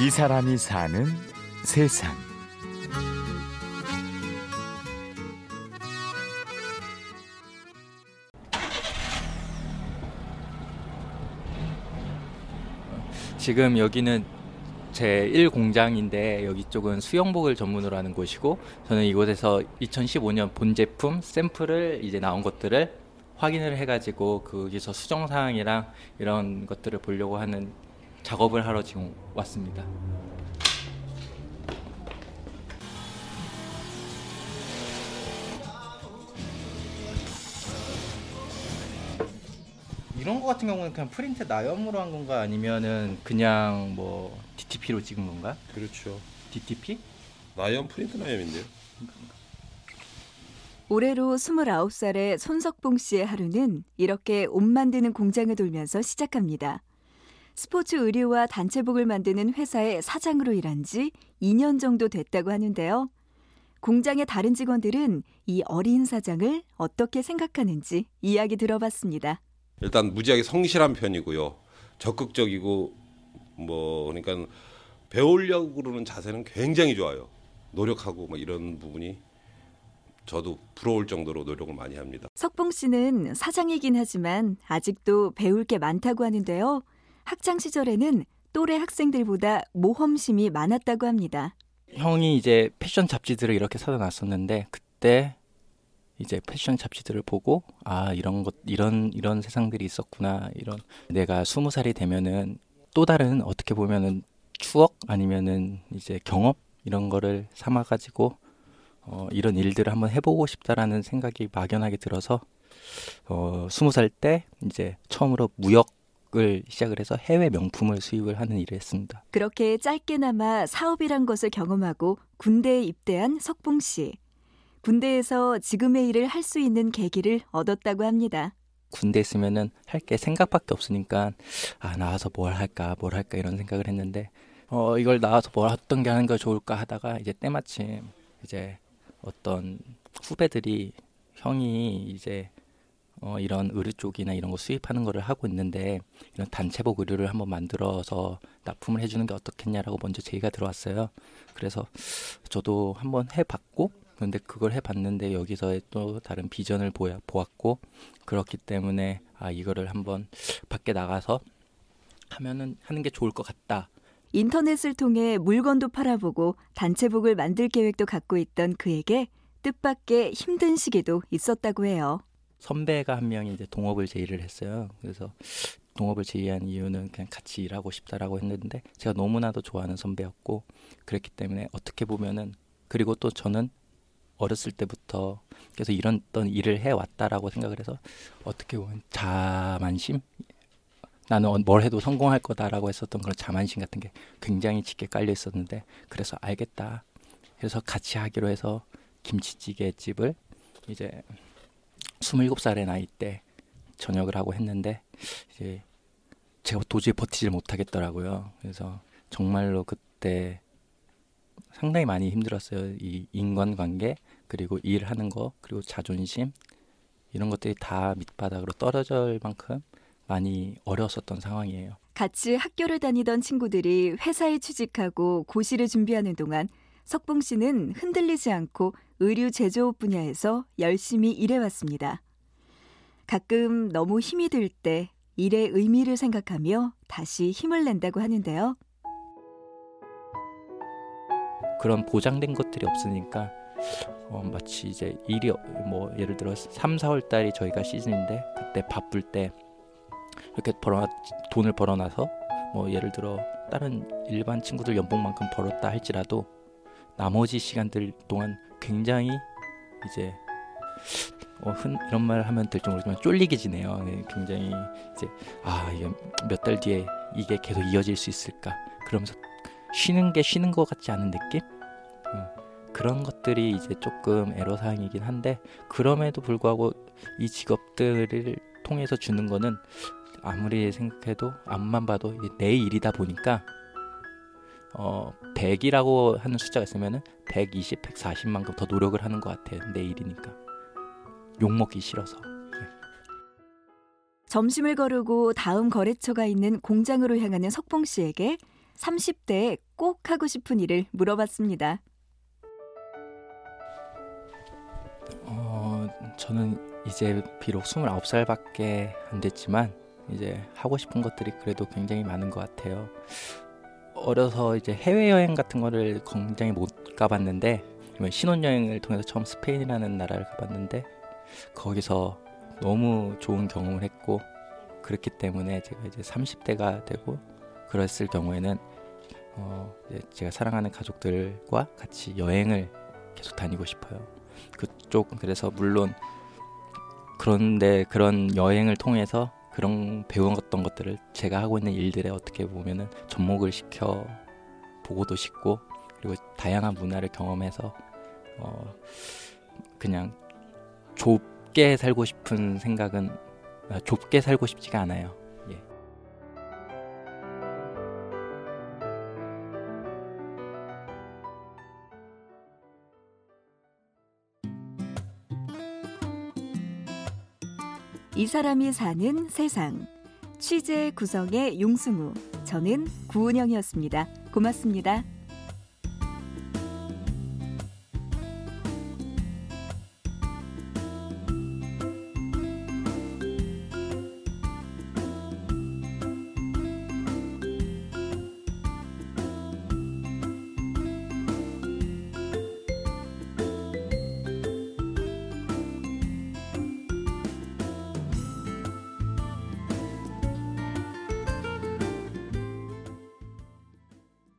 이 사람이 사는 세상. 지금 여기는 제 1공장인데 여기 쪽은 수영복을 전문으로 하는 곳이고 저는 이곳에서 2015년 본 제품 샘플을 이제 나온 것들을 확인을 해가지고 거기서 수정 사항이랑 이런 것들을 보려고 하는 작업을 하러 지금 왔습니다. 이런 거 같은 경우는 그냥 프린트 나염으로 한 건가 아니면은 그냥 뭐 DTP로 찍은 건가? 그렇죠. DTP? 나염 프린트 나염인데요. 올해로 29살의 손석봉 씨의 하루는 이렇게 옷 만드는 공장을 돌면서 시작합니다. 스포츠 의류와 단체복을 만드는 회사의 사장으로 일한 지 2년 정도 됐다고 하는데요. 공장의 다른 직원들은 이 어린 사장을 어떻게 생각하는지 이야기 들어봤습니다. 일단 무지하게 성실한 편이고요. 적극적이고 뭐 그러니까 배우려고 그러는 자세는 굉장히 좋아요. 노력하고 뭐 이런 부분이 저도 부러울 정도로 노력을 많이 합니다. 석봉 씨는 사장이긴 하지만 아직도 배울 게 많다고 하는데요. 학창 시절에는 또래 학생들보다 모험심이 많았다고 합니다. 형이 이제 패션 잡지들을 이렇게 사다 놨었는데 그때 이제 패션 잡지들을 보고 아 이런 것 이런 이런 세상들이 있었구나 이런 내가 스무 살이 되면은 또 다른 어떻게 보면은 추억 아니면은 이제 경험 이런 거를 삼아 가지고 어, 이런 일들을 한번 해보고 싶다라는 생각이 막연하게 들어서 어, 스무 살 때 이제 처음으로 무역 을 시작을 해서 해외 명품을 수입을 하는 일을 했습니다. 그렇게 짧게나마 사업이란 것을 경험하고 군대에 입대한 석봉 씨. 군대에서 지금의 일을 할 수 있는 계기를 얻었다고 합니다. 군대 있으면은 할 게 생각밖에 없으니까 아 나와서 뭘 할까 뭘 할까 이런 생각을 했는데 어 이걸 나와서 뭘 어떤 게 하는 게 좋을까 하다가 이제 때마침 이제 어떤 후배들이 형이 이제 어 이런 의류 쪽이나 이런 거 수입하는 거를 하고 있는데 이런 단체복 의류를 한번 만들어서 납품을 해주는 게 어떻겠냐라고 먼저 제의가 들어왔어요. 그래서 저도 한번 해봤고 근데 그걸 해봤는데 여기서의 또 다른 비전을 보야, 보았고 그렇기 때문에 아 이거를 한번 밖에 나가서 하면은 하는 게 좋을 것 같다. 인터넷을 통해 물건도 팔아보고 단체복을 만들 계획도 갖고 있던 그에게 뜻밖의 힘든 시기도 있었다고 해요. 선배가 한 명이 이제 동업을 제의를 했어요. 그래서 동업을 제의한 이유는 그냥 같이 일하고 싶다라고 했는데 제가 너무나도 좋아하는 선배였고 그랬기 때문에 어떻게 보면은 그리고 또 저는 어렸을 때부터 계속 이런 어떤 일을 해왔다라고 생각을 해서 어떻게 보면 자만심 나는 뭘 해도 성공할 거다라고 했었던 그런 자만심 같은 게 굉장히 짙게 깔려 있었는데 그래서 알겠다 그래서 같이 하기로 해서 김치찌개 집을 이제 27살의 나이 때 전역을 하고 했는데 이제 제가 도저히 버티질 못하겠더라고요. 그래서 정말로 그때 상당히 많이 힘들었어요. 이 인간관계 그리고 일하는 거 그리고 자존심 이런 것들이 다 밑바닥으로 떨어질 만큼 많이 어려웠었던 상황이에요. 같이 학교를 다니던 친구들이 회사에 취직하고 고시를 준비하는 동안 석봉 씨는 흔들리지 않고 의류 제조업 분야에서 열심히 일해왔습니다. 가끔 너무 힘이 들 때 일의 의미를 생각하며 다시 힘을 낸다고 하는데요. 그런 보장된 것들이 없으니까 어, 마치 이제 일이 뭐 예를 들어 3, 4월 달이 저희가 시즌인데 그때 바쁠 때 이렇게 벌어 돈을 벌어놔서 뭐 예를 들어 다른 일반 친구들 연봉만큼 벌었다 할지라도 나머지 시간들 동안 굉장히 이제 어, 흔, 이런 말 하면 될지 모르지만 쫄리게 지내요. 네, 굉장히 이제 아 이게 몇 달 뒤에 이게 계속 이어질 수 있을까? 그러면서 쉬는 게 쉬는 것 같지 않은 느낌? 음, 그런 것들이 이제 조금 애로사항이긴 한데 그럼에도 불구하고 이 직업들을 통해서 주는 거는 아무리 생각해도 앞만 봐도 내 일이다 보니까 어 100이라고 하는 숫자가 있으면은 120, 140만큼 더 노력을 하는 것 같아요. 내 일이니까 욕 먹기 싫어서. 점심을 거르고 다음 거래처가 있는 공장으로 향하는 석봉 씨에게 30대에 꼭 하고 싶은 일을 물어봤습니다. 어, 저는 이제 비록 29살밖에 안 됐지만 이제 하고 싶은 것들이 그래도 굉장히 많은 것 같아요. 어려서 이제 해외 여행 같은 거를 굉장히 못 가봤는데 신혼 여행을 통해서 처음 스페인이라는 나라를 가봤는데 거기서 너무 좋은 경험을 했고 그렇기 때문에 제가 이제 30대가 되고 그랬을 경우에는 어, 제가 사랑하는 가족들과 같이 여행을 계속 다니고 싶어요. 그쪽 그래서 물론 그런데 그런 여행을 통해서 그런 배웠던 것들을 제가 하고 있는 일들에 어떻게 보면은 접목을 시켜 보고도 싶고 그리고 다양한 문화를 경험해서 어 그냥 좁게 살고 싶은 생각은 아, 좁게 살고 싶지가 않아요. 이 사람이 사는 세상. 취재 구성의 용승우, 저는 구은영이었습니다. 고맙습니다.